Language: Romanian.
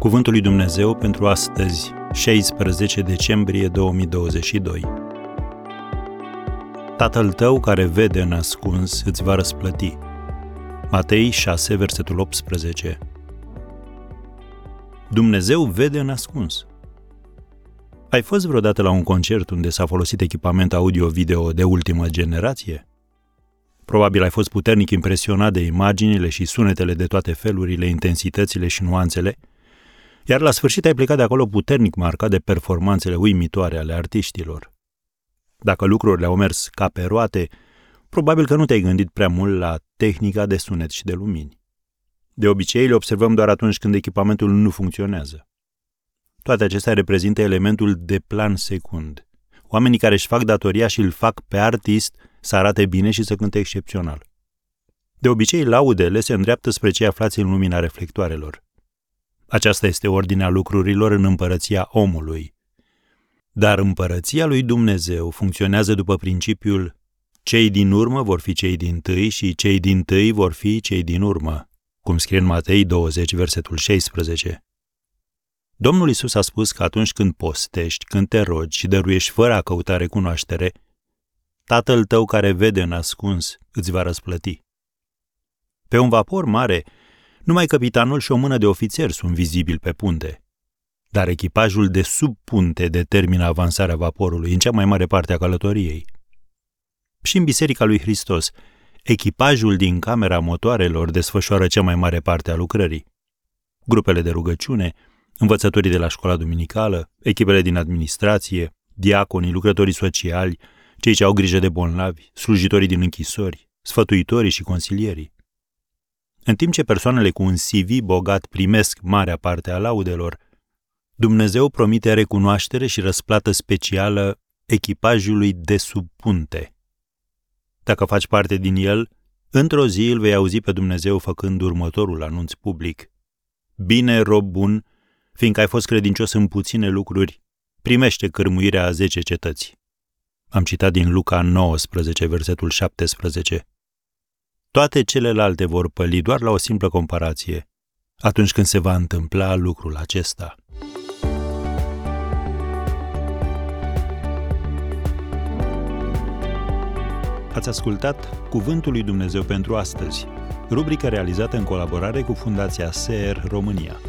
Cuvântul lui Dumnezeu pentru astăzi, 16 decembrie 2022. Tatăl tău care vede în ascuns îți va răsplăti. Matei 6, versetul 18. Dumnezeu vede în ascuns. Ai fost vreodată la un concert unde s-a folosit echipament audio-video de ultimă generație? Probabil ai fost puternic impresionat de imaginile și sunetele de toate felurile, intensitățile și nuanțele, iar la sfârșit ai plecat de acolo puternic marcat de performanțele uimitoare ale artiștilor. Dacă lucrurile au mers ca pe roate, probabil că nu te-ai gândit prea mult la tehnica de sunet și de lumini. De obicei le observăm doar atunci când echipamentul nu funcționează. Toate acestea reprezintă elementul de plan secund. Oamenii care își fac datoria și îl fac pe artist să arate bine și să cânte excepțional. De obicei, laudele se îndreaptă spre cei aflați în lumina reflectoarelor. Aceasta este ordinea lucrurilor în împărăția omului. Dar împărăția lui Dumnezeu funcționează după principiul cei din urmă vor fi cei din tâi și cei din tâi vor fi cei din urmă, cum scrie în Matei 20, versetul 16. Domnul Isus a spus că atunci când postești, când te rogi și dăruiești fără a căuta recunoaștere, Tatăl tău care vede în ascuns îți va răsplăti. Pe un vapor mare, numai capitanul și o mână de ofițeri sunt vizibili pe punte. Dar echipajul de sub punte determină avansarea vaporului în cea mai mare parte a călătoriei. Și în Biserica lui Hristos, echipajul din camera motoarelor desfășoară cea mai mare parte a lucrării. Grupele de rugăciune, învățătorii de la școala duminicală, echipele din administrație, diaconii, lucrătorii sociali, cei ce au grijă de bolnavi, slujitorii din închisori, sfătuitorii și consilierii. În timp ce persoanele cu un CV bogat primesc marea parte a laudelor, Dumnezeu promite recunoaștere și răsplată specială echipajului de sub punte. Dacă faci parte din el, într-o zi îl vei auzi pe Dumnezeu făcând următorul anunț public. Bine, rob bun, fiindcă ai fost credincios în puține lucruri, primește cârmuirea a zece cetăți. Am citat din Luca 19, versetul 17. Toate celelalte vor păli doar la o simplă comparație, atunci când se va întâmpla lucrul acesta. Ați ascultat Cuvântul lui Dumnezeu pentru astăzi, rubrica realizată în colaborare cu Fundația SER România.